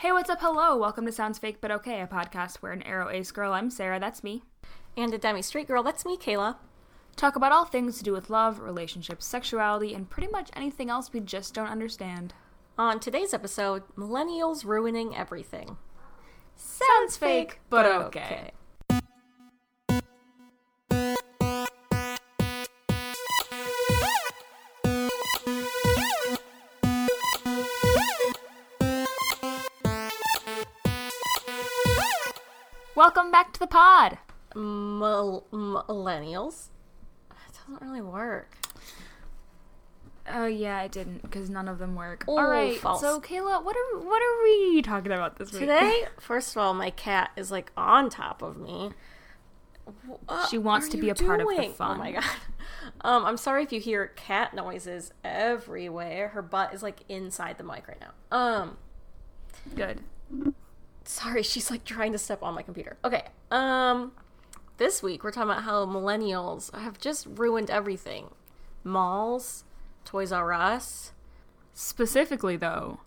Hey, what's up? Hello. Welcome to Sounds Fake But Okay, a podcast where an aro ace girl, I'm Sarah, that's me, And a demi straight girl, that's me, Kayla. talk about all things to do with love, relationships, sexuality, and pretty much anything else we just don't understand. On today's episode, Millennials Ruining Everything. Sounds fake, but okay. Welcome back to the pod. Mil- millennials? That doesn't really work. Oh yeah, I didn't because none of them work. Ooh, all right, false. so Kayla, what are what are we talking about this week? Today, first of all, my cat is like on top of me. What She wants to be you a part of the fun. Oh my god. Um, I'm sorry if you hear cat noises everywhere. Her butt is like inside the mic right now. Um, Good. Sorry she's like trying to step on my computer okay um this week we're talking about how millennials have just ruined everything malls toys r us Specifically, though,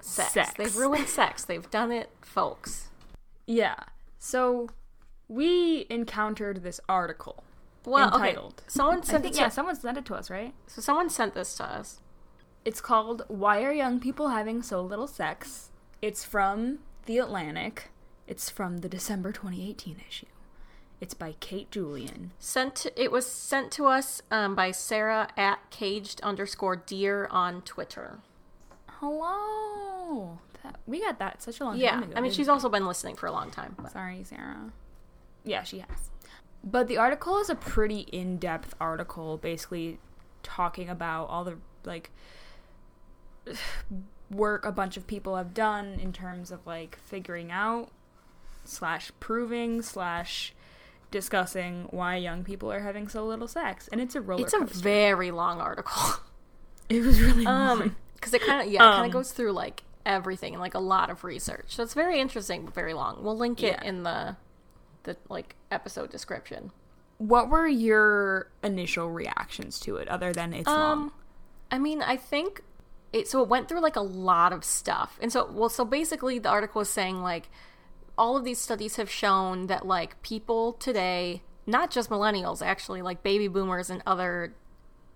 sex, Sex. they've ruined sex they've done it folks yeah. So we encountered this article well entitled. okay someone sent think it to, yeah, someone sent it to us, right? so someone sent this to us It's called "Why Are Young People Having So Little Sex?" It's from The Atlantic. It's from the December 2018 issue. It's by Kate Julian. sent it was sent to us um, by sarah at caged underscore deer on twitter Hello. That, we got that such a long yeah time ago. i mean she's also been listening for a long time but. Sorry, Sarah. Yeah, she has. But the article is a pretty in depth article, basically talking about all the, like, work a bunch of people have done in terms of, like, figuring out, slash, proving, slash, discussing why young people are having so little sex. And it's a roller it's a coaster. very long article it was really. Um, because it kind of yeah, it kind Um, of goes through like everything and like a lot of research. So it's very interesting, but very long. We'll link it Yeah. in the the like episode description. what were your initial reactions to it, other than it's long? Um, I mean, I think it. So it went through like a lot of stuff, and so well, so basically the article was saying like all of these studies have shown that like people today, not just millennials, actually like baby boomers and other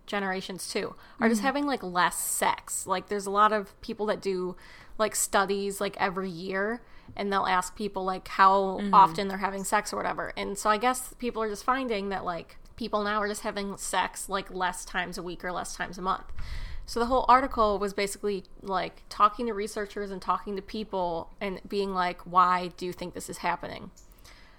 generations too, are just mm-hmm. having like less sex. Like there's a lot of people that do like studies like every year and they'll ask people like how mm-hmm. often they're having sex or whatever. And so I guess people are just finding that like people now are just having sex like less times a week or less times a month. So the whole article was basically like talking to researchers and talking to people and being like, why do you think this is happening?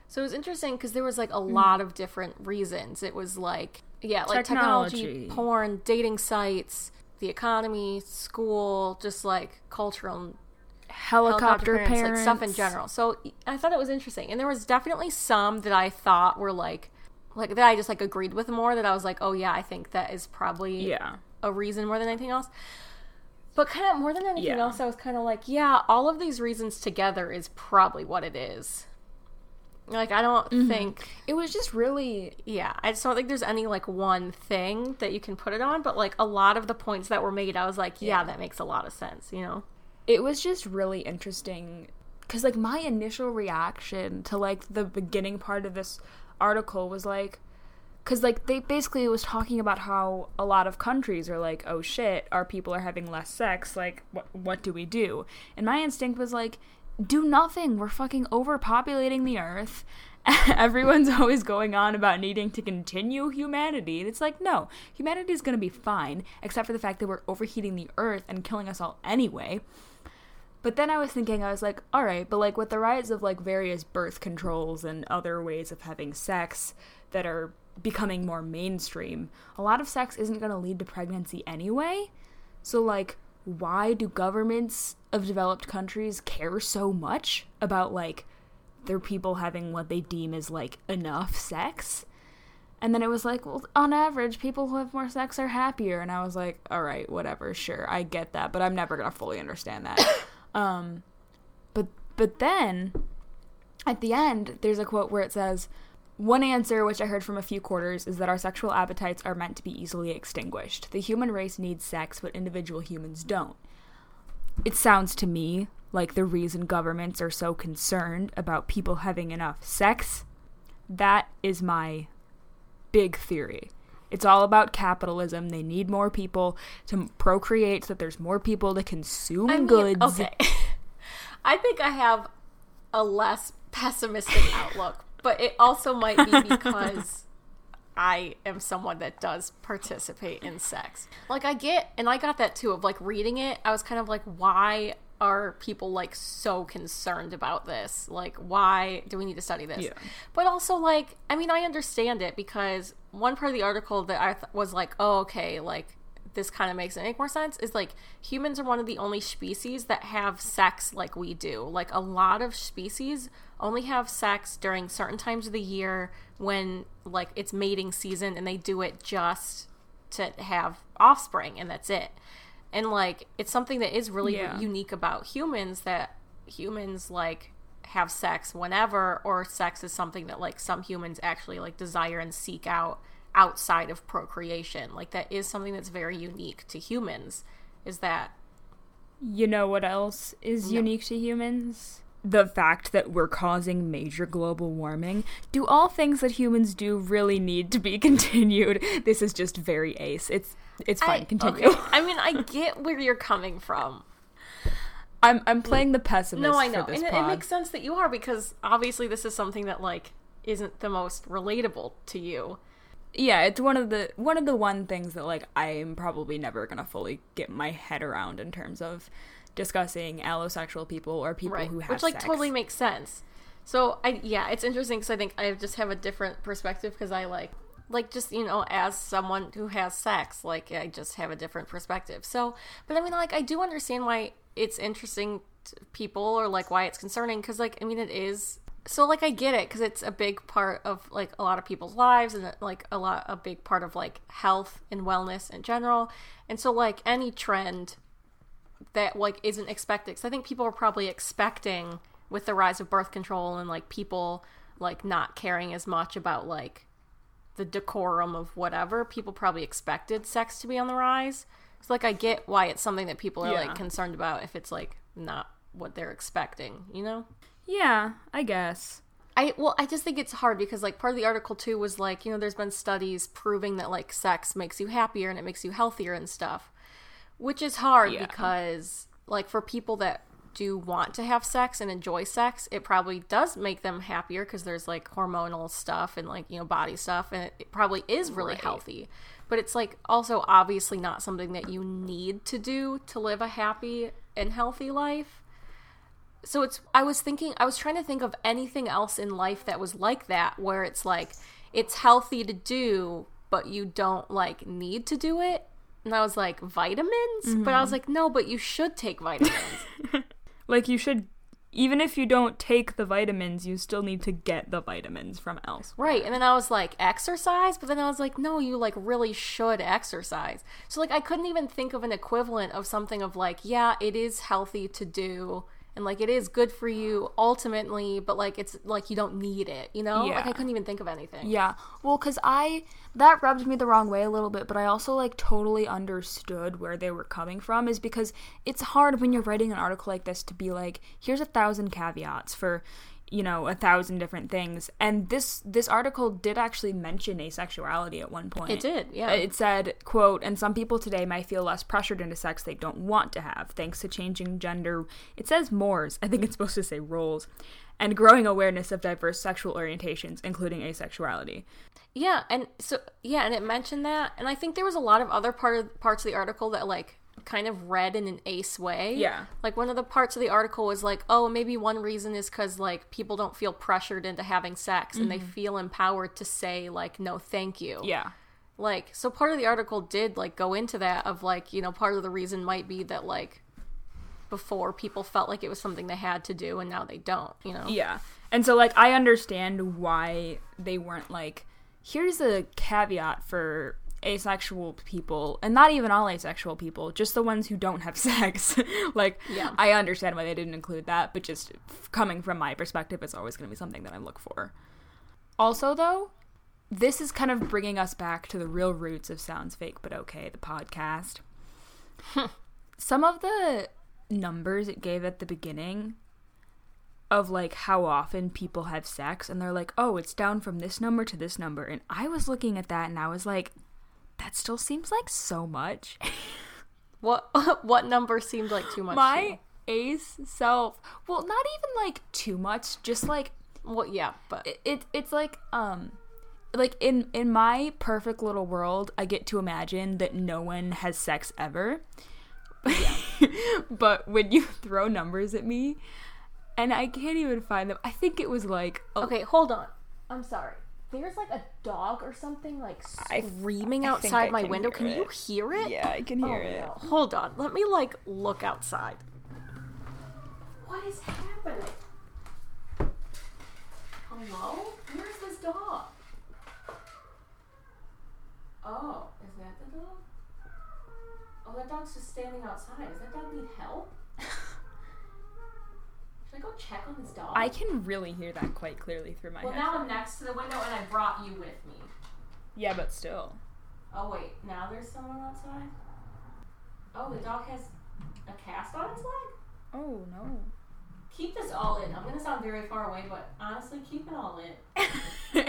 So it was interesting because there was like a mm-hmm. lot of different reasons. It was like, yeah, like technology, Technology. porn, dating sites, the economy, school, just like cultural Helicopter, parents, like stuff in general. So I thought it was interesting, and there was definitely some that I thought were like, like that I just like agreed with more. That I was like, oh yeah, I think that is probably Yeah. A reason more than anything else. But kind of more than anything Yeah. else, I was kind of like, yeah, all of these reasons together is probably what it is. Like I don't Mm-hmm. think It was just really yeah, I just don't think there's any like one thing that you can put it on, but like a lot of the points that were made, I was like, yeah, Yeah. that makes a lot of sense, you know? it was just really interesting because like my initial reaction to like the beginning part of this article was like because like they basically was talking about how a lot of countries are like oh shit our people are having less sex like what what do we do? And my instinct was like do nothing. We're fucking overpopulating the earth. Everyone's always going on about needing to continue humanity. And it's like no humanity is going to be fine except for the fact that we're overheating the earth and killing us all anyway. But then I was thinking, I was like, all right, but like with the rise of like various birth controls and other ways of having sex that are becoming more mainstream, a lot of sex isn't going to lead to pregnancy anyway. So, like, why do governments of developed countries care so much about like their people having what they deem as like enough sex? And then it was like, well, on average, people who have more sex are happier. And I was like, all right, whatever, sure, I get that, but I'm never gonna fully understand that. um, but but then at the end, there's a quote where it says, One answer, which I heard from a few quarters, is that our sexual appetites are meant to be easily extinguished. The human race needs sex, but individual humans don't. It sounds to me like the reason governments are so concerned about people having enough sex. That is my big theory. It's all about capitalism. They need more people to procreate so that there's more people to consume I mean, goods. Okay. I think I have a less pessimistic outlook, but it also might be because I am someone that does participate in sex. Like I get and I got that too of like reading it, I was kind of like why are people like so concerned about this? Like why do we need to study this? Yeah. But also like I mean I understand it because one part of the article that I th- was like, "Oh, okay, like this kind of makes it make more sense is like humans are one of the only species that have sex like we do. Like a lot of species only have sex during certain times of the year when like it's mating season and they do it just to have offspring and that's it. And like it's something that is really Yeah. unique about humans that humans like have sex whenever or sex is something that like some humans actually like desire and seek out outside of procreation. Like that is something that's very unique to humans is that You know what else is unique to humans? The fact that we're causing major global warming. Do all things that humans do really need to be continued? This is just very ace. It's it's fine. I, Continue. okay. I mean, I get where you're coming from. I'm I'm playing the pessimist. No, I know. And it, it makes sense that you are because obviously this is something that like isn't the most relatable to you. Yeah, it's one of the one of the one things that like I'm probably never gonna fully get my head around in terms of discussing allosexual people or people right who have which like sex. totally makes sense so i yeah it's interesting because i think i just have a different perspective because i like like just you know as someone who has sex like i just have a different perspective so but i mean like i do understand why it's interesting to people or like why it's concerning because like i mean it is so like i get it because it's a big part of like a lot of people's lives and like a lot a big part of like health and wellness in general. And so like any trend that like isn't expected because i think people are probably expecting with the rise of birth control and like people like not caring as much about like the decorum of whatever people probably expected sex to be on the rise. So like i get why it's something that people are Yeah. like concerned about if it's like not what they're expecting you know Yeah, I guess. I well, I just think it's hard because like part of the article too was like you know there's been studies proving that like sex makes you happier and it makes you healthier and stuff, which is hard Yeah. because like for people that do want to have sex and enjoy sex, it probably does make them happier because there's like hormonal stuff and like you know body stuff and it, it probably is really Right. healthy. But it's like also obviously not something that you need to do to live a happy and healthy life so it's i was thinking i was trying to think of anything else in life that was like that where it's like it's healthy to do but you don't like need to do it. And i was like vitamins? But i was mm-hmm. like no but you should take vitamins. Like you should even if you don't take the vitamins, you still need to get the vitamins from elsewhere. right and then i was like exercise? But then i was like no you like really should exercise. So like i couldn't even think of an equivalent of something of like yeah it is healthy to do and like it is good for you ultimately but like it's like you don't need it you know like Yeah. i couldn't even think of anything Yeah. Well, cuz I that rubbed me the wrong way a little bit, but I also like totally understood where they were coming from is because it's hard when you're writing an article like this to be like here's a thousand caveats for you know a thousand different things. And this this article did actually mention asexuality at one point. It did, yeah. Uh, it said quote and some people today might feel less pressured into sex they don't want to have thanks to changing gender. It says mores. I think it's supposed to say roles. And growing awareness of diverse sexual orientations including asexuality. Yeah, and so yeah, and it mentioned that, and I think there was a lot of other part of, parts of the article that like kind of read in an ace way. Yeah. like one of the parts of the article was like, oh, maybe one reason is because like people don't feel pressured into having sex, and they mm-hmm. feel empowered to say like, no, thank you. yeah Like, so part of the article did like go into that of like, you know, part of the reason might be that like before people felt like it was something they had to do, and now they don't. You know. Yeah. And so like I understand why they weren't like here's a caveat for asexual people and not even all asexual people, just the ones who don't have sex. like Yeah. I understand why they didn't include that, but just f- coming from my perspective it's always going to be something that I look for. Also though, this is kind of bringing us back to the real roots of Sounds Fake But Okay, the podcast. Some of the numbers it gave at the beginning of like how often people have sex and they're like, "Oh, it's down from this number to this number." And I was looking at that and I was like, that still seems like so much. What what number seemed like too much? to My you? ace self, well, not even like too much, just like well, yeah, but it, it it's like um like in in my perfect little world i get to imagine that no one has sex ever but when you throw numbers at me and i can't even find them i think it was like oh, okay, hold on. I'm sorry. There's like a dog or something like screaming I think outside I my can window. hear Can you hear it? yeah i can Oh, hear it no. Hold on. Let me like look outside. What is happening? Hello? Where's this dog? Oh, is that the dog? Oh, that dog's just standing outside. Does that dog need help? Should I go check on this dog? i can really hear that quite clearly through my well, head now I'm next to the window and I brought you with me. yeah but still Oh wait, now there's someone outside. Oh, the dog has a cast on its leg. oh no Keep this all in. I'm gonna sound very far away, but honestly, keep it all in.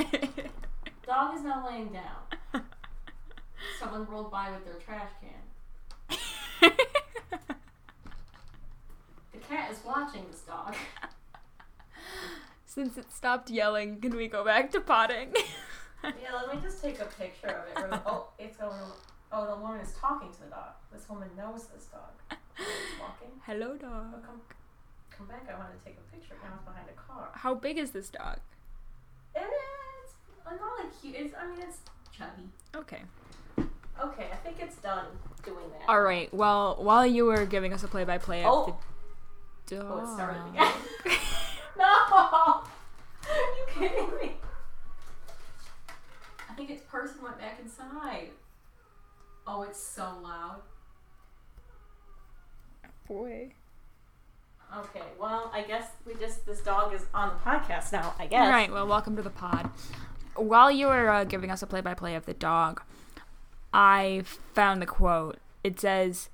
Dog is now laying down. Someone rolled by with their trash can. The cat is watching this dog. since it stopped yelling can we go back to potting Yeah, let me just take a picture of it. Really- Oh, it's going. Oh, the woman is talking to the dog. This woman knows this dog. It's walking. hello Oh, dog come, come back. I want to take a picture. Now it's behind a car. how big is this dog And it's uh, not like cute. It's, I mean, it's chubby. okay Okay, I think it's done doing that. All right. Well, while you were giving us a play-by-play of Oh. the dog, Oh, it started again. no! Are you kidding me? I think its person went back inside. Oh, it's so loud. boy. Okay, well, I guess we just this dog is on the podcast now. I guess. All right. Well, welcome to the pod. While you were uh, giving us a play-by-play of the dog, I found the quote. It says.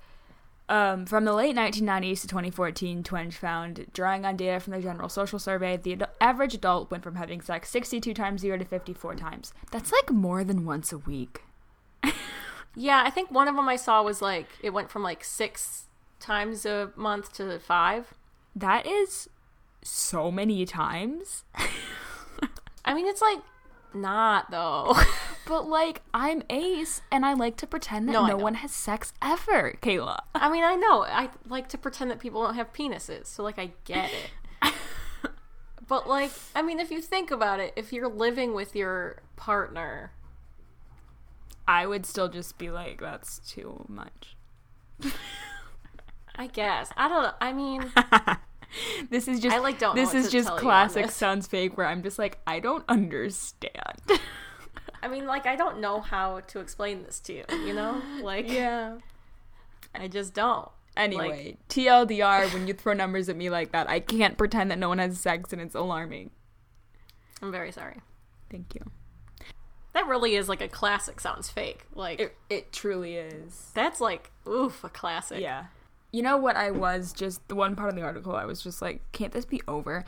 Um, from the late 1990s to 2014, Twenge found, drawing on data from the General Social Survey, the ad- average adult went from having sex 62 times a year to 54 times. That's like more than once a week. Yeah, I think one of them I saw was like it went from like six times a month to five. That is so many times. I mean, it's like not though. But like, I'm Ace, and I like to pretend that No, no one has sex ever, Kayla. I mean, I know. I like to pretend that people don't have penises, so like I get it. but like, I mean, if you think about it, if you're living with your partner, I would still just be like, that's too much. I guess I don't know. I mean, This is just I, like, don't This is just tell you on classic sounds fake where I'm just like, I don't understand. I mean, like I don't know how to explain this to you. You know, like yeah. I just don't. Anyway, TLDR, when you throw numbers at me like that, I can't pretend that no one has sex and it's alarming. I'm very sorry. Thank you. That really is like a classic. Sounds fake. Like It, it truly is. that's like oof, a classic. Yeah. You know what I was just the one part of the article I was just like, can't this be over?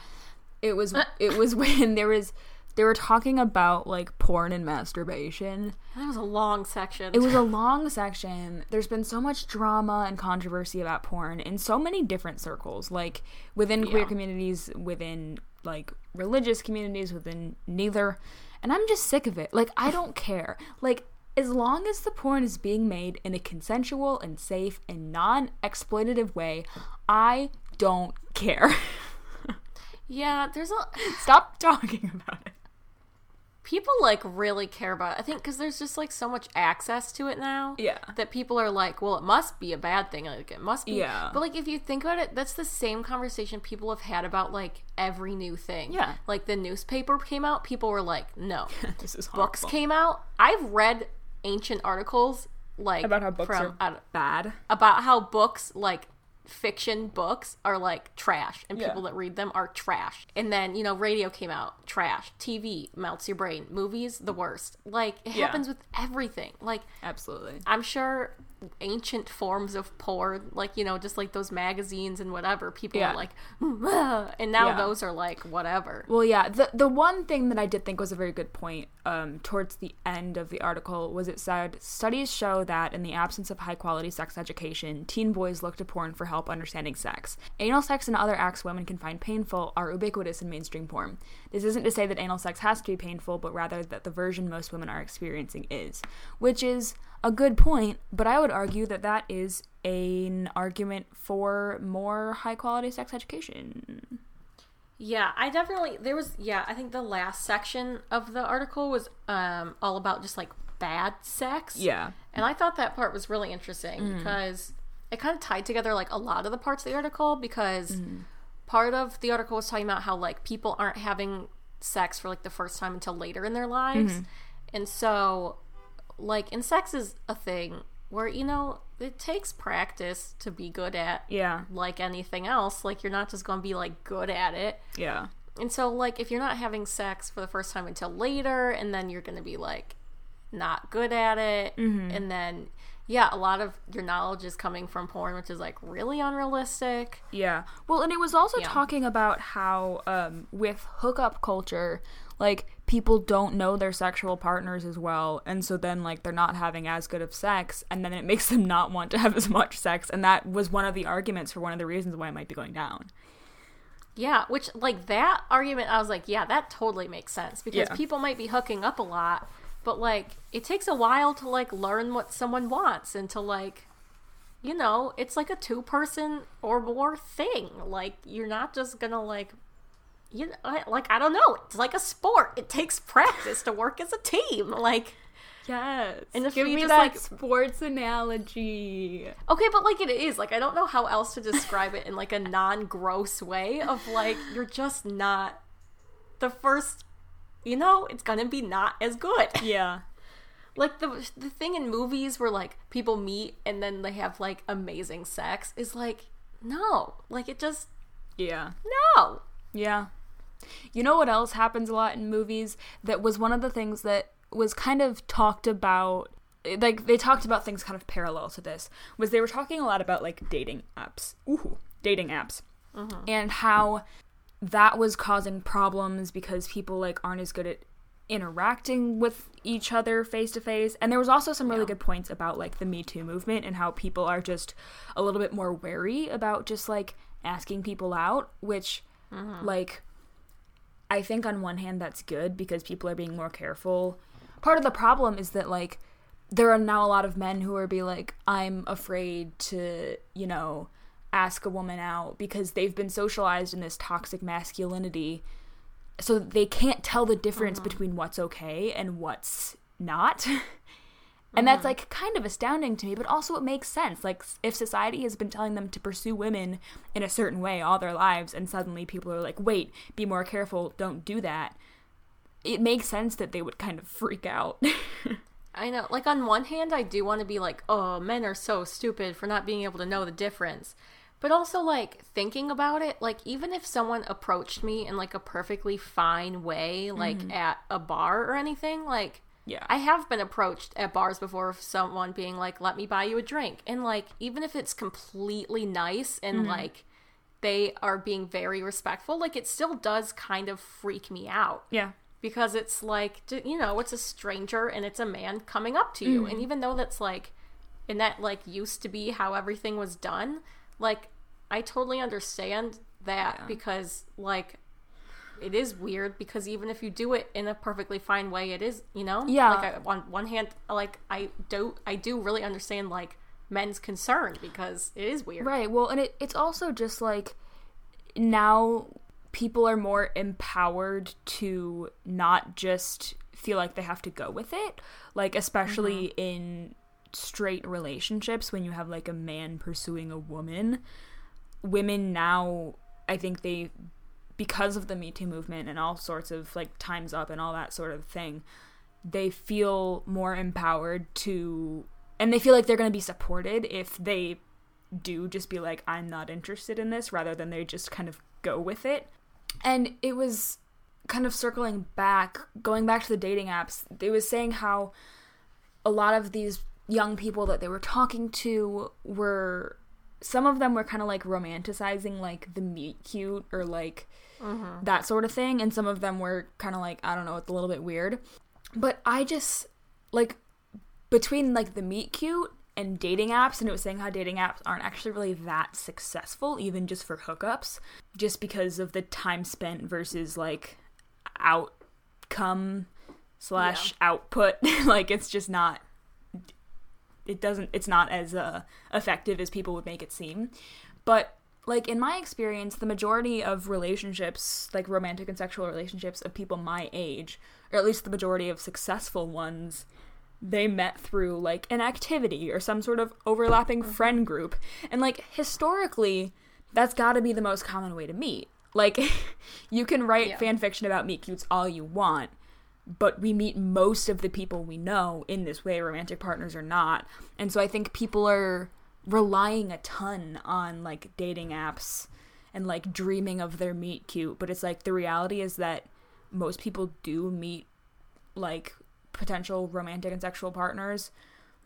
It was it was when there was they were talking about like porn and masturbation. That was a long section. It was a long section. There's been so much drama and controversy about porn in so many different circles, like within queer communities, within like religious communities, within neither. And I'm just sick of it. Like I don't care. Like as long as the porn is being made in a consensual and safe and non-exploitative way, I don't care. yeah. There's a Stop talking about it. People like really care about it. I think because there's just like so much access to it now. Yeah. That people are like, well, it must be a bad thing. Like it must be. Yeah. But like if you think about it, that's the same conversation people have had about like every new thing. Yeah. Like the newspaper came out, people were like, no. This is books horrible. came out. I've read ancient articles like about how books from, are bad. about how books like fiction books are like trash and Yeah. people that read them are trash and then you know radio came out trash tv melts your brain movies the worst like it Yeah. happens with everything like Absolutely. i'm sure ancient forms of porn, like you know, just like those magazines and whatever. People Yeah. are like, and now Yeah. those are like whatever. Well, yeah. The the one thing that I did think was a very good point um, towards the end of the article was it said studies show that in the absence of high quality sex education, teen boys look to porn for help understanding sex. Anal sex and other acts women can find painful are ubiquitous in mainstream porn. This isn't to say that anal sex has to be painful, but rather that the version most women are experiencing is, which is a good point. But I would argue that that is an argument for more high quality sex education. Yeah, I definitely there was yeah, I think the last section of the article was um all about just like bad sex. Yeah. And I thought that part was really interesting mm. because it kind of tied together like a lot of the parts of the article because mm. part of the article was talking about how like people aren't having sex for like the first time until later in their lives. Mm-hmm. And so like and sex is a thing where you know it takes practice to be good at Yeah. like anything else like you're not just to be like good at it Yeah. and so, like, if you're not having sex for the first time until later, and then you're to be like not good at it, and then yeah, a lot of your knowledge is coming from porn, which is like really unrealistic. Yeah. Well, and it was also Yeah. talking about how um, with hookup culture, like people don't know their sexual partners as well, and so then like they're not having as good of sex, and then it makes them not want to have as much sex, and that was one of the arguments for one of the reasons why it might be going down. Yeah, which like that argument, I was like, yeah, that totally makes sense because Yeah. people might be hooking up a lot, but like it takes a while to like learn what someone wants and to like, you know, it's like a two person or more thing. Like you're not just gonna like, you know, I- like I don't know, it's like a sport. It takes practice to work as a team. Like Yes. And if Give me just, that like- sports analogy. Okay, but like it is. Like I don't know how else to describe it in like a non-gross way of like you're just not the first you know, it's to be not as good. Yeah. Like the the thing in movies where like people meet and then they have like amazing sex is like no. Like it just Yeah. no. Yeah. You know what else happens a lot in movies that was one of the things that was kind of talked about like they talked about things kind of parallel to this was they were talking a lot about like dating apps. Ooh, dating apps. Uh-huh. And how that was causing problems because people like aren't as good at interacting with each other face to face. And there was also some really Yeah. good points about like the Me Too movement and how people are just a little bit more wary about just like asking people out, which uh-huh. like I think on one hand that's good because people are being more careful. Part of the problem is that like there are now a lot of men who are be like I'm afraid to, you know, ask a woman out because they've been socialized in this toxic masculinity so they can't tell the difference uh-huh. between what's okay and what's not. and that's uh-huh. like kind of astounding to me, but also it makes sense. Like if society has been telling them to pursue women in a certain way all their lives and suddenly people are like, "Wait, be more careful, don't do that." It makes sense that they would kind of freak out. I know. Like on one hand, I do want to be like, "Oh, men are so stupid for not being able to know the difference." But also like thinking about it, like even if someone approached me in like a perfectly fine way, like mm-hmm. at a bar or anything, like Yeah. I have been approached at bars before of someone being like, "Let me buy you a drink." And like even if it's completely nice and mm-hmm. like they are being very respectful, like it still does kind of freak me out yeah. because it's like you know it's a stranger and it's a man coming up to you and mm-hmm. even though that's like and that like used to be how everything was done like i totally understand that Yeah. because like it is weird because even if you do it in a perfectly fine way it is you know Yeah. like I, on one hand like i don't, i do really understand like men's concern because it is weird Right. Well, and it, it's also just like now people are more empowered to not just feel like they have to go with it. Like, especially mm-hmm. in straight relationships when you have like a man pursuing a woman. Women now, I think they, because of the Me Too movement and all sorts of like Time's Up and all that sort of thing, they feel more empowered to and they feel like they're going to be supported if they do just be like i'm not interested in this rather than they just kind of go with it. And it was kind of circling back going back to the dating apps it was saying how a lot of these young people that they were talking to were some of them were kind of like romanticizing like the meet cute or like Mm-hmm. that sort of thing and some of them were kind of like i don't know it's a little bit weird. But i just like between like the meet cute and dating apps and it was saying how dating apps aren't actually really that successful even just for hookups just because of the time spent versus like outcome slash output. Like it's just not it doesn't it's not as uh, effective as people would make it seem. But like in my experience the majority of relationships like romantic and sexual relationships of people my age or at least the majority of successful ones they met through like an activity or some sort of overlapping mm-hmm. friend group and like historically that's got to be the most common way to meet like you can write Yeah. fan fiction about meet cutes all you want but we meet most of the people we know in this way, romantic partners or not. And so I think people are relying a ton on like dating apps and like dreaming of their meet cute. But it's like the reality is that most people do meet like potential romantic and sexual partners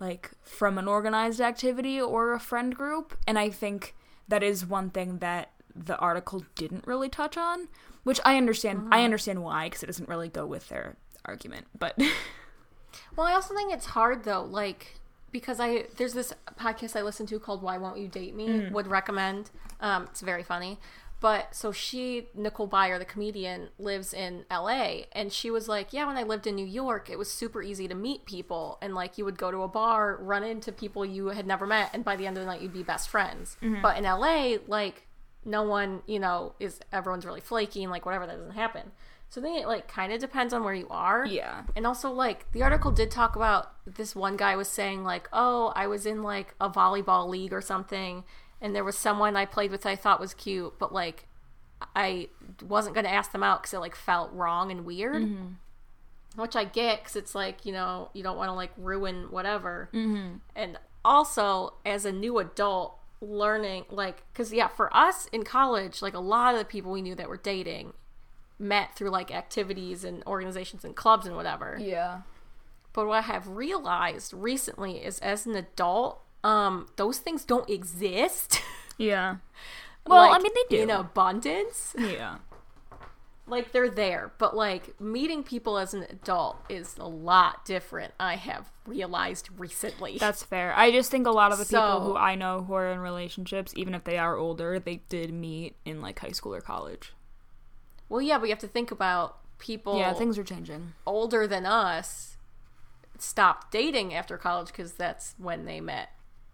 like from an organized activity or a friend group. And I think that is one thing that the article didn't really touch on, which I understand. I mm-hmm. understand why because it doesn't really go with their argument. But Well, I also think it's hard though, like because I there's this podcast I listen to called Why Won't You Date Me? Would recommend. Um, it's very funny. But so she, Nicole Byer, the comedian, lives in LA. And she was like, Yeah, when I lived in New York, it was super easy to meet people. And like you would go to a bar, run into people you had never met, and by the end of the night, you'd be best friends. But in LA, like no one, you know, is everyone's really flaky and like whatever, that doesn't happen. So I think it like kind of depends on where you are. Yeah. And also, like, the article did talk about this one guy was saying, like, oh, I was in, like, a volleyball league or something, and there was someone I played with I thought was cute, but, like, I wasn't going to ask them out because it, like, felt wrong and weird. Which I get because it's like, you know, you don't want to, like, ruin whatever. Mm-hmm. And also, as a new adult, learning, like, because, yeah, for us in college, like, a lot of the people we knew that were dating met through, like, activities and organizations and clubs and whatever. yeah. But what I have realized recently is as an adult, um, those things don't exist. Yeah. Well, I mean they do. in abundance. yeah. Like they're there, but like meeting people as an adult is a lot different. I have realized recently. That's fair. I just think a lot of the people who I know who are in relationships, even if they are older, they did meet in like high school or college. Well, yeah, but you have to think about people Yeah, things are changing. older than us stopped dating after college because that's when they met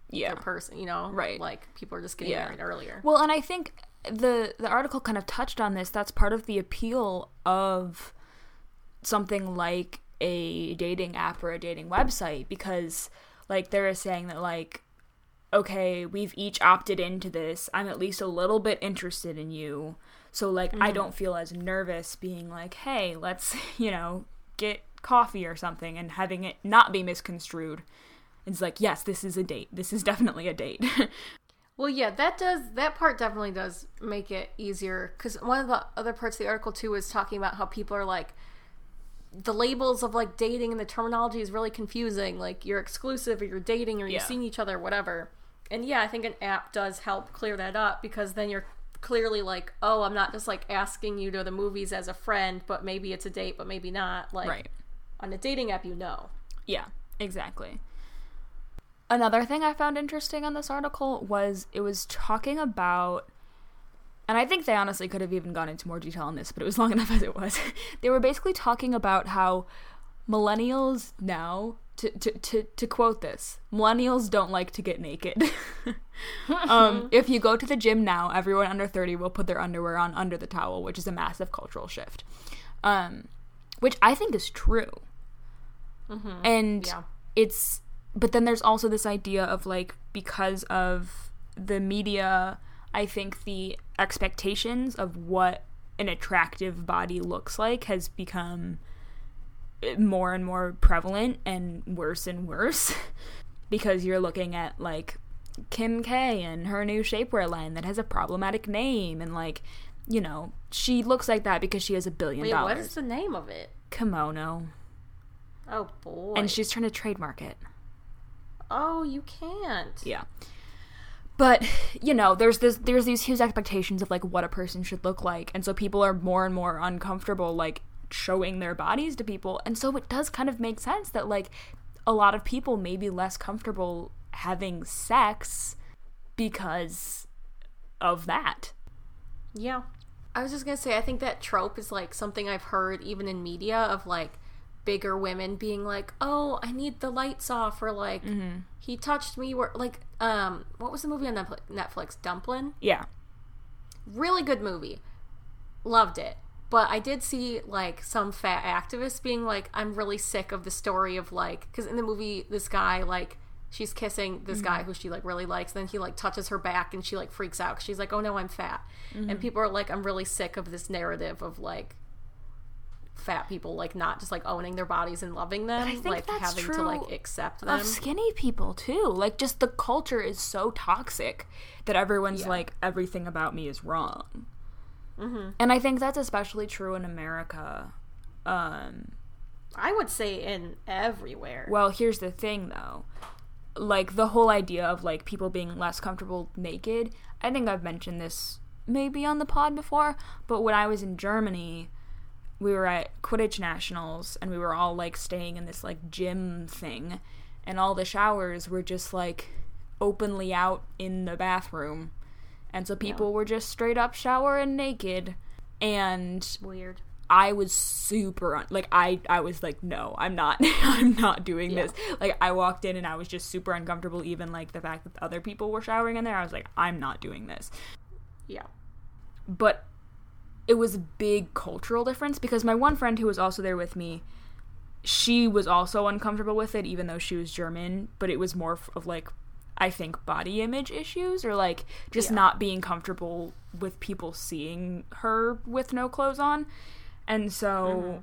Yeah. their person. You know, Right. Like people are just getting Yeah. married earlier. Well, and I think the the article kind of touched on this. That's part of the appeal of something like a dating app or a dating website because like they're saying that like okay, we've each opted into this. I'm at least a little bit interested in you. So like I don't mm. feel as nervous being like, "Hey, let's, you know, get coffee or something" and having it not be misconstrued. It's like, "Yes, this is a date. This is definitely a date." Well, yeah, that does that part definitely does make it easier because one of the other parts of the article too is talking about how people are like the labels of like dating and the terminology is really confusing. Like you're exclusive or you're dating or you're Yeah. seeing each other, whatever. And yeah, I think an app does help clear that up because then you're clearly like, oh, I'm not just like asking you to the movies as a friend, but maybe it's a date, but maybe not. Like right. on a dating app, you know. Yeah, exactly. Another thing I found interesting on this article was it was talking about, and I think they honestly could have even gone into more detail on this, but it was long enough as it was. they were basically talking about how millennials now, to, to, to, to quote this, millennials don't like to get naked. um, if you go to the gym now, everyone under 30 will put their underwear on under the towel, which is a massive cultural shift. Um, which I think is true. And Yeah. it's but then there's also this idea of like because of the media i think the expectations of what an attractive body looks like has become more and more prevalent and worse and worse because you're looking at like Kim K and her new shapewear line that has a problematic name and like you know she looks like that because she has a billion Wait, dollars what is the name of it? kimono Oh boy. and she's trying to trademark it Oh, you can't. Yeah. But, you know, there's this there's these huge expectations of like what a person should look like. And so people are more and more uncomfortable like showing their bodies to people. And so it does kind of make sense that like a lot of people may be less comfortable having sex because of that. Yeah. I was just gonna say, I think that trope is like something I've heard even in media of like bigger women being like, "Oh, I need the lights off," or like, "He touched me," or like, um, what was the movie on Netflix? Netflix Dumplin'. Yeah. Really good movie. Loved it. But I did see like some fat activists being like, "I'm really sick of the story of like," because in the movie, this guy like. She's kissing this guy mm-hmm. who she like really likes. Then he like touches her back and she like freaks out She's like, "Oh no, I'm fat." And mm-hmm. people are like, "I'm really sick of this narrative of like fat people like not just like owning their bodies and loving them, like having to like accept them." Of skinny people too. Like just the culture is so toxic that everyone's Yeah. like everything about me is wrong. Mm-hmm. And I think that's especially true in America. Um, I would say in everywhere. well, here's the thing though. Like the whole idea of like people being less comfortable naked. I think I've mentioned this maybe on the pod before, but when I was in Germany, we were at Quidditch Nationals and we were all like staying in this like gym thing and all the showers were just like openly out in the bathroom. And so people were just straight up showering naked and Weird. I was super un- like I I was like no I'm not I'm not doing Yeah. this like I walked in and I was just super uncomfortable even like the fact that other people were showering in there I was like I'm not doing this Yeah. but it was a big cultural difference because my one friend who was also there with me she was also uncomfortable with it even though she was german but it was more of like i think body image issues or like just Yeah. not being comfortable with people seeing her with no clothes on and so mm-hmm.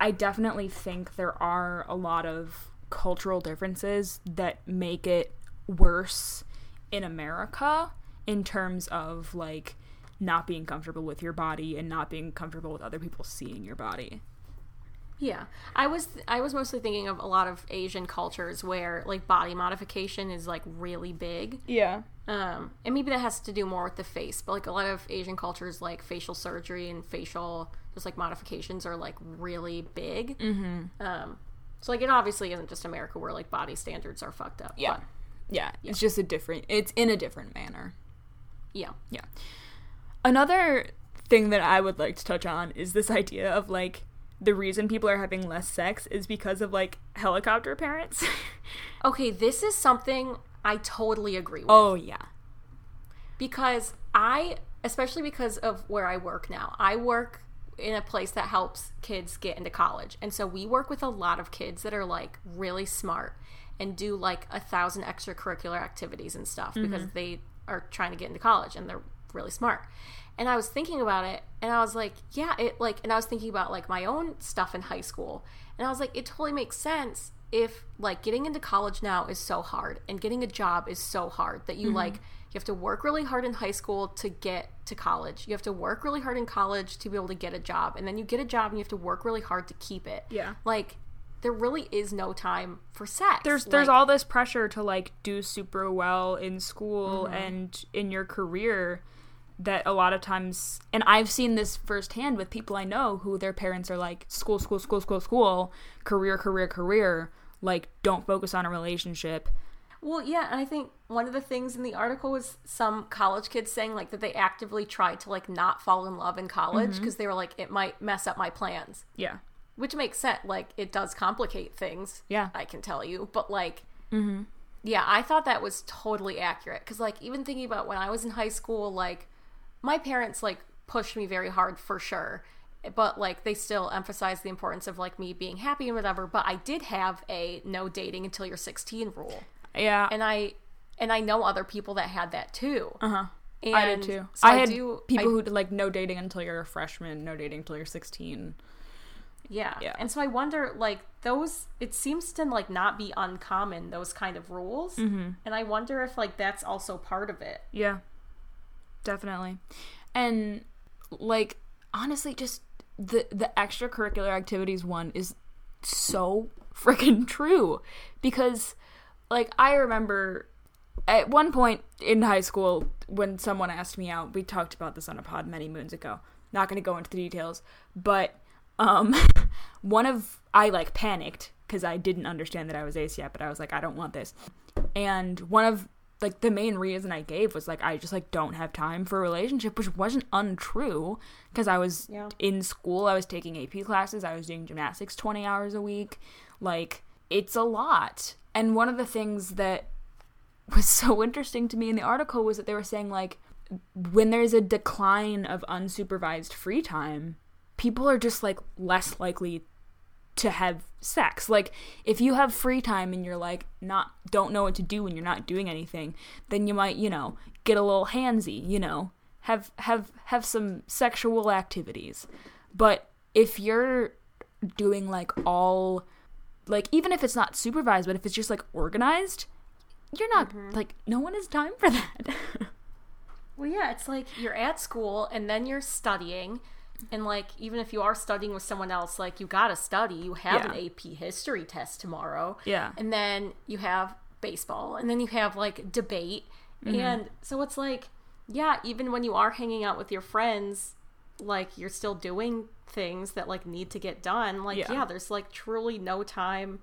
i definitely think there are a lot of cultural differences that make it worse in america in terms of like not being comfortable with your body and not being comfortable with other people seeing your body. Yeah. I was I was mostly thinking of a lot of Asian cultures where like body modification is like really big. Yeah. Um, and maybe that has to do more with the face, but like a lot of Asian cultures, like facial surgery and facial just like modifications are like really big. Mm-hmm. Um, so like it obviously isn't just America where like body standards are fucked up. Yeah. but, Yeah. It's just a different it's in a different manner. yeah. Yeah. Another thing that I would like to touch on is this idea of like the reason people are having less sex is because of like helicopter parents. Okay, this is something I totally agree with. oh yeah. because I, especially because of where I work now, I work in a place that helps kids get into college. And so we work with a lot of kids that are like really smart and do like a thousand extracurricular activities and stuff mm-hmm. because they are trying to get into college and they're really smart. And I was thinking about it and I was like, yeah, it like, and I was thinking about like my own stuff in high school. And I was like, it totally makes sense if like getting into college now is so hard and getting a job is so hard that you mm-hmm. like, you have to work really hard in high school to get to college. You have to work really hard in college to be able to get a job. And then you get a job and you have to work really hard to keep it. Yeah. Like, there really is no time for sex. There's there's Like, all this pressure to like do super well in school mm-hmm. and in your career that a lot of times and I've seen this firsthand with people I know who their parents are like school school school school school career career career like don't focus on a relationship Well, yeah, and I think one of the things in the article was some college kids saying like that they actively tried to like not fall in love in college mm-hmm. because they were like it might mess up my plans, yeah which makes sense. Like it does complicate things. Yeah. I can tell you, but like, mm-hmm. yeah, I thought that was totally accurate because like even thinking about when I was in high school, like my parents like pushed me very hard for sure. But like they still emphasize the importance of like me being happy and whatever. But I did have a no dating until you're 16 rule yeah and I and I know other people that had that too. uh-huh And I did too So I had do, people I- who did like no dating until you're a freshman no dating until you're 16 yeah. Yeah. And so I wonder, like those, it seems to like not be uncommon those kind of rules, mm-hmm. and I wonder if like that's also part of it. Yeah. Definitely. And like honestly just the the extracurricular activities one is so freaking true because like I remember at one point in high school when someone asked me out, we talked about this on a pod many moons ago. Not going to go into the details, but um one of I like panicked because I didn't understand that I was ace yet, but I was like I don't want this. And one of like the main reason I gave was like I just like don't have time for a relationship, which wasn't untrue because I was Yeah. in school, I was taking AP classes, I was doing gymnastics 20 hours a week. Like it's a lot. And one of the things that was so interesting to me in the article was that they were saying like when there's a decline of unsupervised free time, people are just like less likely to have sex. Like if you have free time and you're like not don't know what to do and you're not doing anything, then you might, you know, get a little handsy, you know, have have have some sexual activities. But if you're doing like all like even if it's not supervised, but if it's just like organized, you're not mm-hmm. like no one has time for that. Well, yeah, it's like you're at school and then you're studying. And, like, even if you are studying with someone else, like, you gotta study. You have Yeah. an AP history test tomorrow. Yeah. And then you have baseball. And then you have, like, debate. Mm-hmm. And so it's like, yeah, even when you are hanging out with your friends, like, you're still doing things that, like, need to get done. Like, Yeah. yeah, there's, like, truly no time.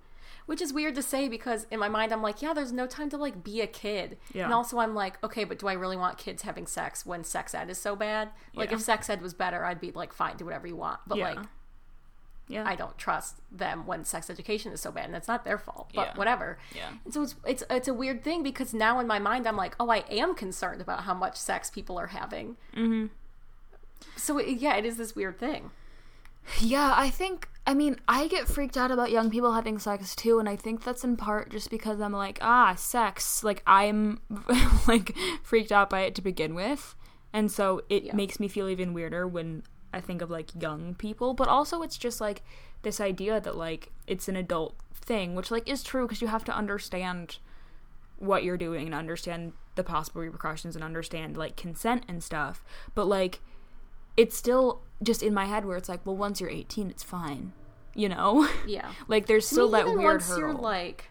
Which is weird to say because in my mind I'm like, yeah, there's no time to like be a kid. Yeah. And also I'm like, okay, but do I really want kids having sex when sex ed is so bad? Like Yeah. if sex ed was better, I'd be like, fine, do whatever you want. But Yeah. like yeah. I don't trust them when sex education is so bad, and it's not their fault. But Yeah. whatever. Yeah. And so it's it's it's a weird thing because now in my mind I'm like, oh, I am concerned about how much sex people are having. Mm-hmm. So it, yeah, it is this weird thing. Yeah, I think I mean, I get freaked out about young people having sex too, and I think that's in part just because I'm like, ah, sex. Like I'm like freaked out by it to begin with. And so it Yeah. makes me feel even weirder when I think of like young people, but also it's just like this idea that like it's an adult thing, which like is true because you have to understand what you're doing and understand the possible repercussions and understand like consent and stuff. But like it's still just in my head where it's like, well, once you're 18, it's fine, you know? Yeah. like there's still me, that weird once hurdle. you're like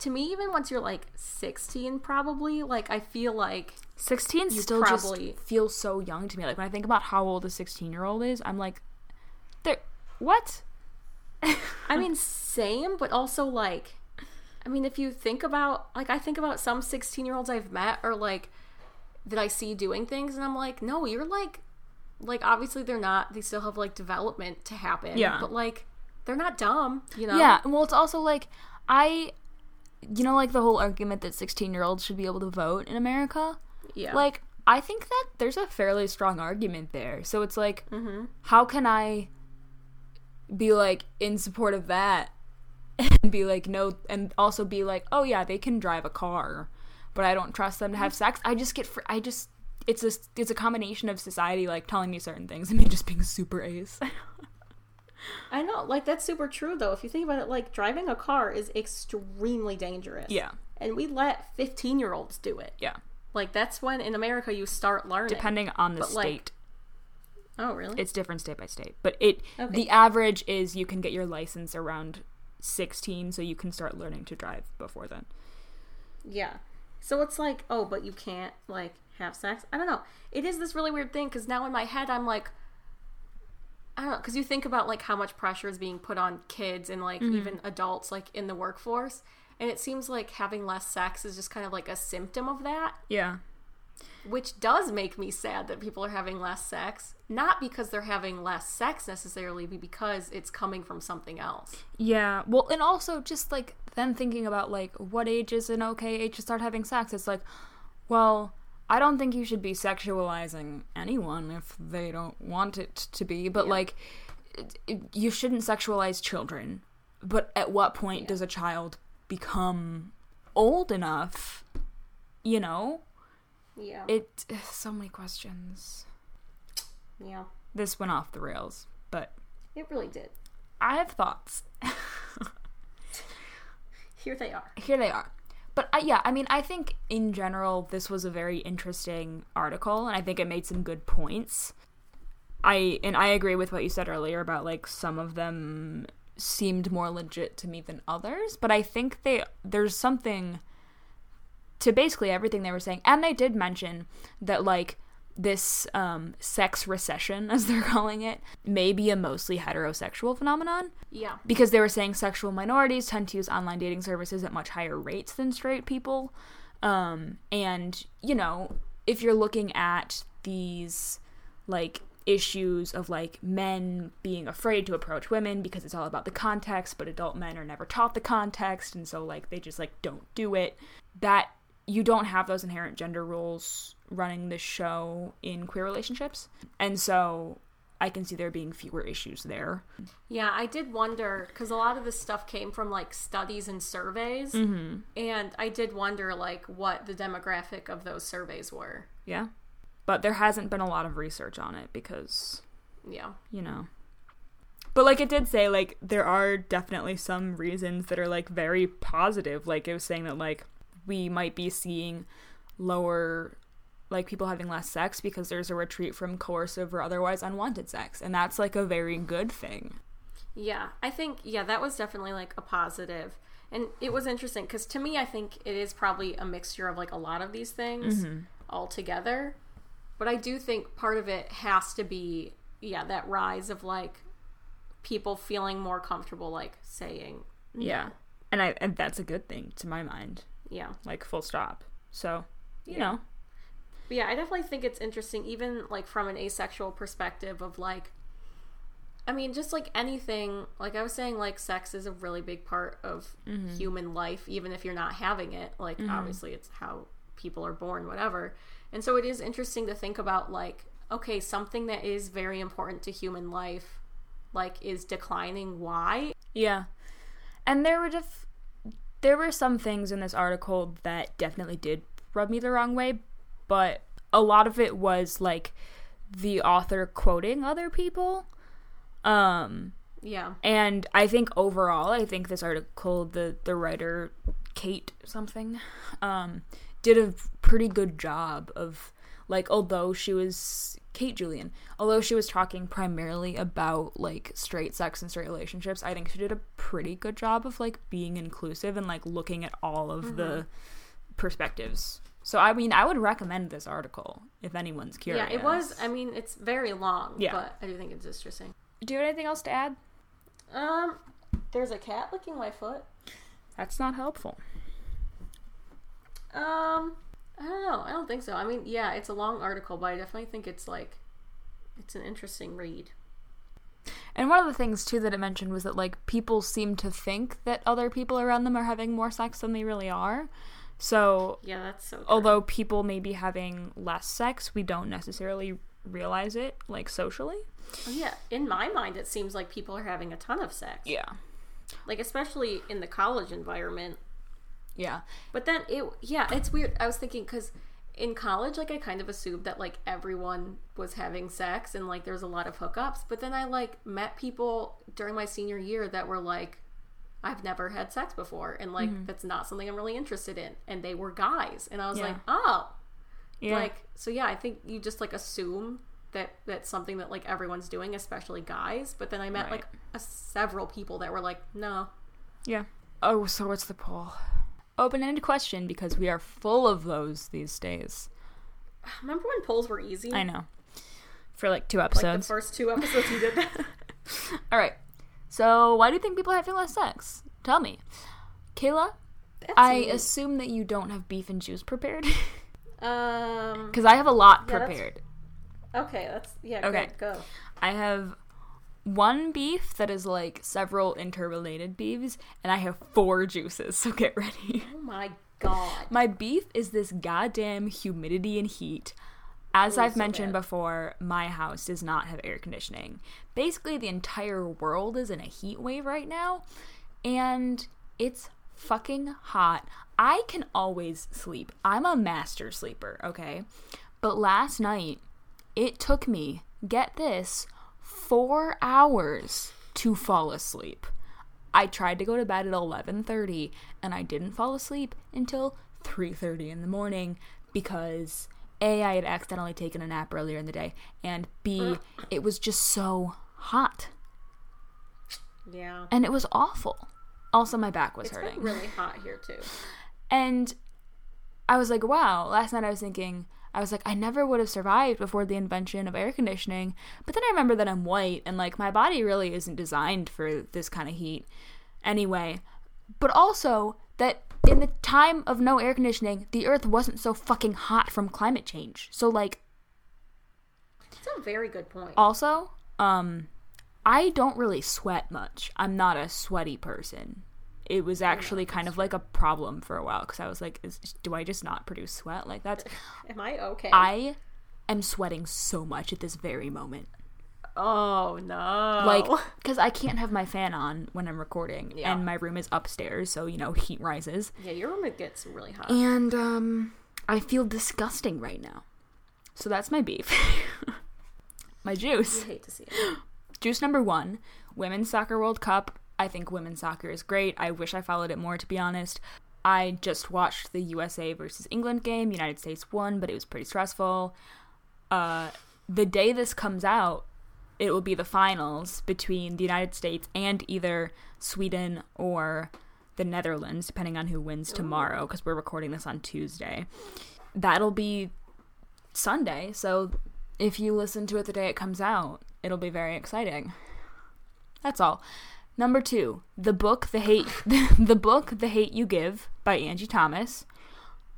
to me even once you're like 16 probably like i feel like 16 still probably- just feels so young to me. Like when I think about how old a 16 year old is, I'm like, there, what? i mean same but also like i mean if you think about like i think about some 16 year olds i've met or like that i see doing things and i'm like no you're like like obviously they're not they still have like development to happen Yeah. but like they're not dumb you know Yeah, well, it's also like I, you know, like the whole argument that 16 year olds should be able to vote in America. yeah Like, I think that there's a fairly strong argument there. So it's like, Mm-hmm. how can I be like in support of that and be like, no, and also be like, oh yeah, they can drive a car, but I don't trust them to have sex. I just get, fr- I just, it's a, it's a combination of society like telling me certain things and me just being super ace. i know like that's super true though if you think about it like driving a car is extremely dangerous yeah, and we let 15 year olds do it yeah. like that's when in america you start learning Depending on the But, like, state. oh really it's different state by state but it Okay. the average is you can get your license around 16 so you can start learning to drive before then Yeah. So it's like, oh, but you can't like have sex. I don't know. It is this really weird thing because now in my head I'm like, I don't know, because you think about like how much pressure is being put on kids and like mm-hmm. even adults like in the workforce, and it seems like having less sex is just kind of like a symptom of that, yeah which does make me sad that people are having less sex. Not because they're having less sex necessarily, but because it's coming from something else. yeah well and also just like then thinking about like what age is an okay age to start having sex it's like well i don't think you should be sexualizing anyone if they don't want it to be but Yeah. like it, it- you shouldn't sexualize children but at what point Yeah. does a child become old enough you know Yeah. it so many questions yeah. this went off the rails but It really did. i have thoughts Here they are. here they are but uh, yeah i mean i think in general this was a very interesting article and i think it made some good points i and i agree with what you said earlier about like some of them seemed more legit to me than others, but I think they there's something to basically everything they were saying. And they did mention that like this um, sex recession, as they're calling it, may be a mostly heterosexual phenomenon. Yeah. Because they were saying sexual minorities tend to use online dating services at much higher rates than straight people. Um, and, you know, if you're looking at these, like, issues of like men being afraid to approach women because it's all about the context but adult men are never taught the context and so like they just like don't do it that you don't have those inherent gender roles running the show in queer relationships. And so I can see there being fewer issues there. Yeah, I did wonder because a lot of this stuff came from like studies and surveys, Mm-hmm. and I did wonder like what the demographic of those surveys were. Yeah. But there hasn't been a lot of research on it because, Yeah, you know. But like it did say, like, there are definitely some reasons that are like very positive. Like it was saying that like we might be seeing lower like people having less sex because there's a retreat from coercive or otherwise unwanted sex. And that's like a very good thing. Yeah, I think yeah that was definitely like a positive, and it was interesting because to me I think it is probably a mixture of like a lot of these things mm-hmm. all together, but I do think part of it has to be yeah that rise of like people feeling more comfortable like saying yeah. And i and that's a good thing to my mind. Yeah. Like full stop. So you Yeah. know But yeah, I definitely think it's interesting, even like from an asexual perspective of like, I mean, just like anything, like I was saying, like sex is a really big part of mm-hmm. human life, even if you're not having it. Like, mm-hmm. obviously, it's how people are born, whatever. And so it is interesting to think about, like, okay, something that is very important to human life, like, is declining. Why? yeah and there were just there were some things in this article that definitely did rub me the wrong way but a lot of it was like the author quoting other people. Um Yeah. and i think overall i think this article the the writer kate something um did a pretty good job of like although she was kate julian although she was talking primarily about like straight sex and straight relationships i think she did a pretty good job of like being inclusive and like looking at all of the perspectives so i mean i would recommend this article if anyone's curious Yeah, it was. I mean, it's very long, Yeah. but I do think it's interesting. do you have anything else to add Um, there's a cat licking my foot. that's not helpful Um, I don't know. I don't think so. I mean, yeah, it's a long article, but I definitely think it's like it's an interesting read. And one of the things too that it mentioned was that like people seem to think that other people around them are having more sex than they really are. So Yeah, that's so. True. although people may be having less sex, we don't necessarily realize it like socially. Oh, yeah, in my mind, it seems like people are having a ton of sex. Yeah. Like especially in the college environment. Yeah. But then it, yeah, it's weird. I was thinking because in college, like I kind of assumed that like everyone was having sex and like there's a lot of hookups. But then I like met people during my senior year that were like, I've never had sex before, and like mm-hmm. that's not something I'm really interested in. And they were guys, and I was Yeah. like, oh, Yeah. like so yeah. I think you just like assume that that's something that like everyone's doing, especially guys. But then I met Right. like a, several people that were like, no, yeah. Oh, so what's the poll? Open-ended question because we are full of those these days. remember when polls were easy? I know. For like two Like the episodes. first two episodes you did that. All right. So, why do you think people are having less sex? Tell me. Kayla, That's I neat. assume that you don't have beef and juice prepared Um. because I have a lot Yeah, that's- prepared. Okay, that's yeah. Okay. Good, go. I have one beef that is like several interrelated beefs, and I have four juices. So get ready. Oh my god. My beef is this goddamn humidity and heat. As I've so mentioned bad. before, my house does not have air conditioning. Basically, the entire world is in a heat wave right now, and it's fucking hot. I can always sleep. I'm a master sleeper, okay? But last night, it took me, get this, four hours to fall asleep. I tried to go to bed at 11:30 and I didn't fall asleep until 3:30 in the morning because A I had accidentally taken a nap earlier in the day and B it was just so hot. Yeah. and it was awful. Also, my back was It's hurting. really hot here too. And I was like, wow. Last night I was thinking, I was like, I never would have survived before the invention of air conditioning. But then I remember that I'm white and like my body really isn't designed for this kind of heat anyway. But also that in the time of no air conditioning, the earth wasn't so fucking hot from climate change. So like It's a very good point. also, um I don't really sweat much. I'm not a sweaty person. It was actually kind of like a problem for a while because I was like, is, do I just not produce sweat? Like that's Am I okay? I am sweating so much at this very moment. Oh no. Like, because I can't have my fan on when I'm recording, Yeah. and my room is upstairs, so you know heat rises, yeah, your room gets really hot. and um, I feel disgusting right now. So that's my beef. my juice. I hate to see it. Juice number one: Women's Soccer World Cup. I think women's soccer is great. I wish I followed it more, to be honest. I just watched the USA versus England game. United States won, but it was pretty stressful. Uh, the day this comes out, it will be the finals between the United States and either Sweden or the Netherlands, depending on who wins tomorrow, because we're recording this on Tuesday. That'll be Sunday, so if you listen to it the day it comes out, it'll be very exciting. That's all. Number two, the book the hate the book the hate you give by Angie Thomas.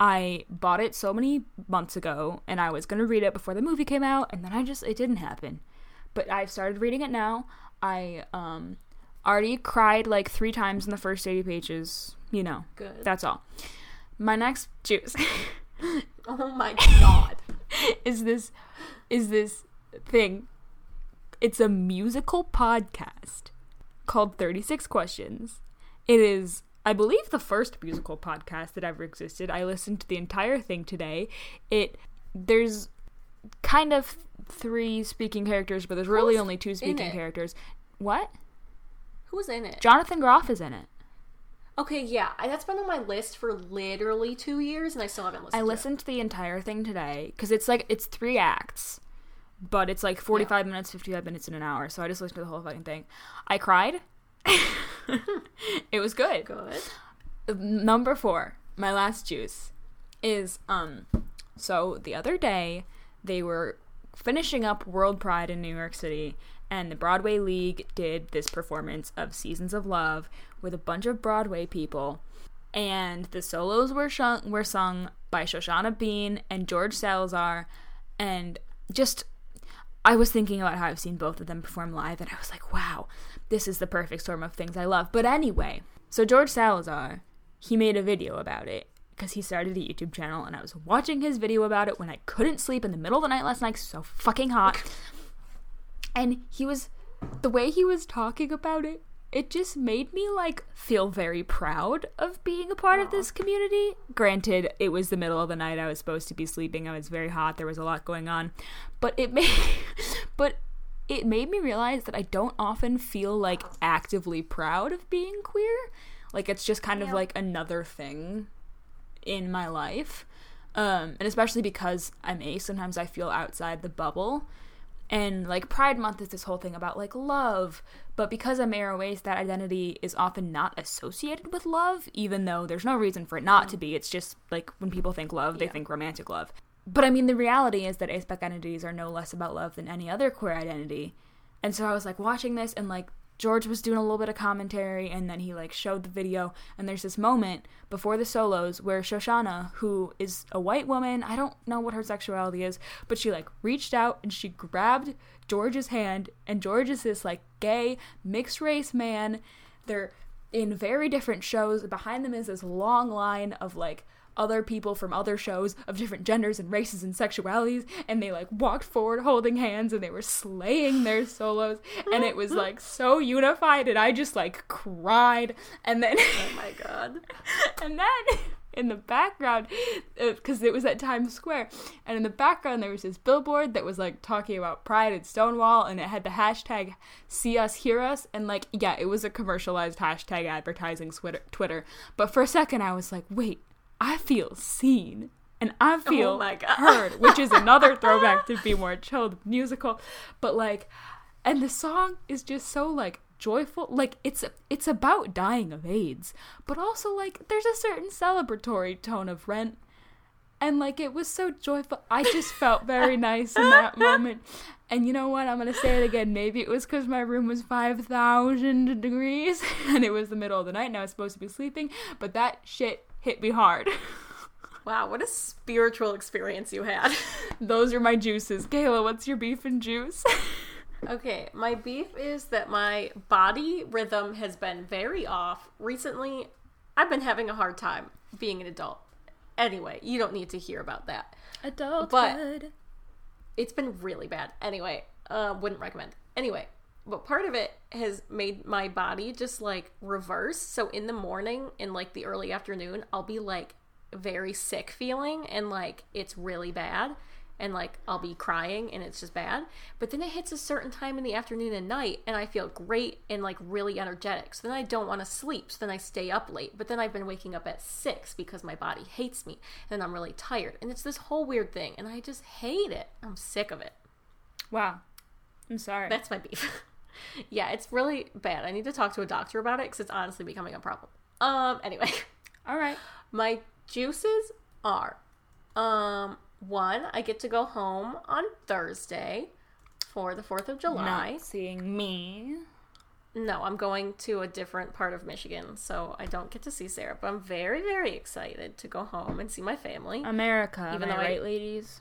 I bought it so many months ago, and I was gonna read it before the movie came out, and then I just it didn't happen. But I've started reading it now. I um already cried like three times in the first eighty pages. You know, Good. that's all. My next juice oh my god. is this is this thing. It's a musical podcast called 36 Questions. It is I believe the first musical podcast that ever existed. I listened to the entire thing today. It there's kind of three speaking characters, but there's really Who's only two speaking it? characters. What? Who's in it? Jonathan Groff is in it. Okay, yeah, I- that's been on my list for literally two years, and I still haven't listened. I to listened to the entire thing today because it's like it's three acts, but it's like forty five minutes, fifty five minutes in an hour. So I just listened to the whole fucking thing. I cried. it was good. Good. Number four, my last juice, is um. So the other day, they were finishing up World Pride in New York City, and the Broadway League did this performance of Seasons of Love with a bunch of Broadway people, and the solos were shung, were sung by Shoshana Bean and George Salazar, and just I was thinking about how I've seen both of them perform live, and I was like, wow, this is the perfect storm of things I love. But anyway, so George Salazar, he made a video about it because he started a YouTube channel, and I was watching his video about it when I couldn't sleep in the middle of the night last night, so fucking hot. And he was, the way he was talking about it, it just made me like feel very proud of being a part of this community. Granted, it was the middle of the night. I was supposed to be sleeping. I was very hot. There was a lot going on. But it made but it made me realize that I don't often feel like actively proud of being queer. Like it's just kind of like another thing in my life. Um, and especially because I'm a, sometimes I feel outside the bubble. And like Pride Month is this whole thing about like love, but because I'm aroace, that identity is often not associated with love, even though there's no reason for it not to be. It's just like when people think love, they Yeah. think romantic love. But I mean, the reality is that aspec identities are no less about love than any other queer identity. And so I was like watching this, and like George was doing a little bit of commentary, and then he like showed the video, and there's this moment before the solos where Shoshana, who is a white woman, I don't know what her sexuality is, but she like reached out and she grabbed George's hand, and George is this like gay mixed race man. They're in very different shows. Behind them is this long line of like other people from other shows of different genders and races and sexualities and they like walked forward holding hands and they were slaying their solos and it was like so unified and I just like cried and then Oh my god. and then in the background uh, because it was at Times Square and in the background there was this billboard that was like talking about pride and Stonewall and it had the hashtag see us hear us and like yeah it was a commercialized hashtag advertising Twitter Twitter but for a second I was like wait I feel seen and I oh feel Oh my God. heard which is another throwback to Be More Chill musical but like and the song is just so like joyful like it's it's about dying of AIDS, but also like there's a certain celebratory tone of Rent and like it was so joyful. I just felt very nice in that moment. And you know what? I'm gonna say it again. Maybe it was because my room was five thousand degrees and it was the middle of the night and I was supposed to be sleeping, but that shit hit me hard. Wow, what a spiritual experience you had. Those are my juices. Kayla, what's your beef and juice? Okay, my beef is that my body rhythm has been very off. Recently, I've been having a hard time being an adult. Anyway, you don't need to hear about that. Adulthood. It's been really bad. Anyway, uh, wouldn't recommend. Anyway, but part of it has made my body just like reverse. So in the morning, in like the early afternoon, I'll be like very sick feeling and like it's really bad and like I'll be crying and it's just bad. But then it hits a certain time in the afternoon and night and I feel great and like really energetic. So then I don't want to sleep. So then I stay up late. But then I've been waking up at six because my body hates me and I'm really tired. And it's this whole weird thing and I just hate it. I'm sick of it. Wow. I'm sorry. That's my beef. yeah, it's really bad. I need to talk to a doctor about it because it's honestly becoming a problem. Um, anyway. All right. My juices are um one, I get to go home on Thursday for the 4th of July. Not seeing me. No, I'm going to a different part of Michigan, so I don't get to see Sarah, but I'm very, very excited to go home and see my family. America. Even though I- right, ladies?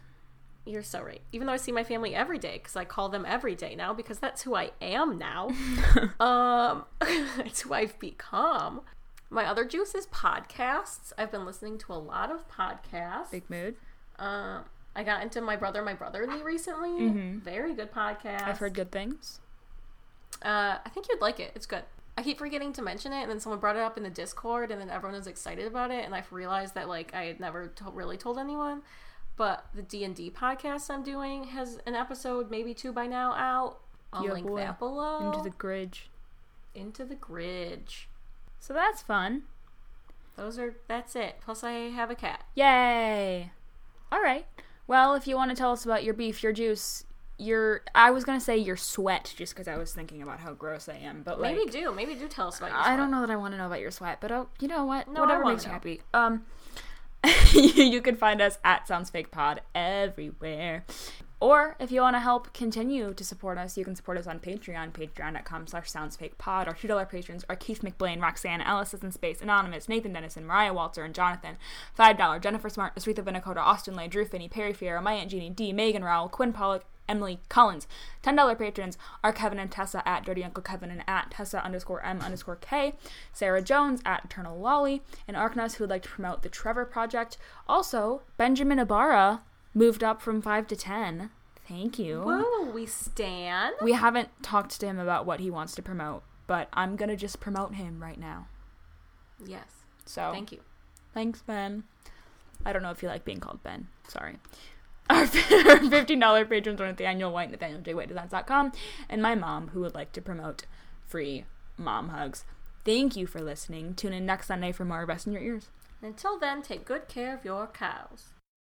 You're so right. Even though I see my family every day, because I call them every day now, because that's who I am now. um, it's who I've become. My other juice is podcasts. I've been listening to a lot of podcasts. Big mood. Um, I got into my brother, my brother and me recently. Very good podcast. I've heard good things. Uh, I think you'd like it. It's good. I keep forgetting to mention it, and then someone brought it up in the Discord, and then everyone was excited about it, and I've realized that like I had never to- really told anyone. But the D and D podcast I'm doing has an episode, maybe two by now, out. I'll Yeah, link boy. that below. Into the gridge. into the gridge. So that's fun. Those are that's it. Plus, I have a cat. Yay! All right. Well, if you want to tell us about your beef, your juice, your I was gonna say your sweat, just because I was thinking about how gross I am, but like maybe do, maybe do tell us about your. I don't know that I want to know about your sweat, but oh, you know what? No, Whatever makes you happy. Um, you can find us at Sounds Fake Pod everywhere. Or if you want to help continue to support us, you can support us on Patreon, patreon.com slash soundsfakepod. Our $2 patrons are Keith McBlain, Roxanne, Alice is in Space, Anonymous, Nathan Dennison, Mariah Walter, and Jonathan. $5, Jennifer Smart, Asritha Vinakota, Austin Lay, Drew Finney, Perry Fiera, My Aunt Jeannie, D, Megan Rowell, Quinn Pollock, Emily Collins. $10 patrons are Kevin and Tessa at Dirty Uncle Kevin and at Tessa underscore M underscore K, Sarah Jones at Eternal Lolly, and Arknus who would like to promote the Trevor Project. Also, Benjamin Ibarra moved up from 5 to 10. Thank you. Woo, we stand. We haven't talked to him about what he wants to promote, but I'm going to just promote him right now. Yes. So, Thank you. Thanks, Ben. I don't know if you like being called Ben. Sorry. Our $15 patrons are Nathaniel White, and NathanielJWhiteDesigns.com, and my mom, who would like to promote free mom hugs. Thank you for listening. Tune in next Sunday for more Rest in Your Ears. Until then, take good care of your cows.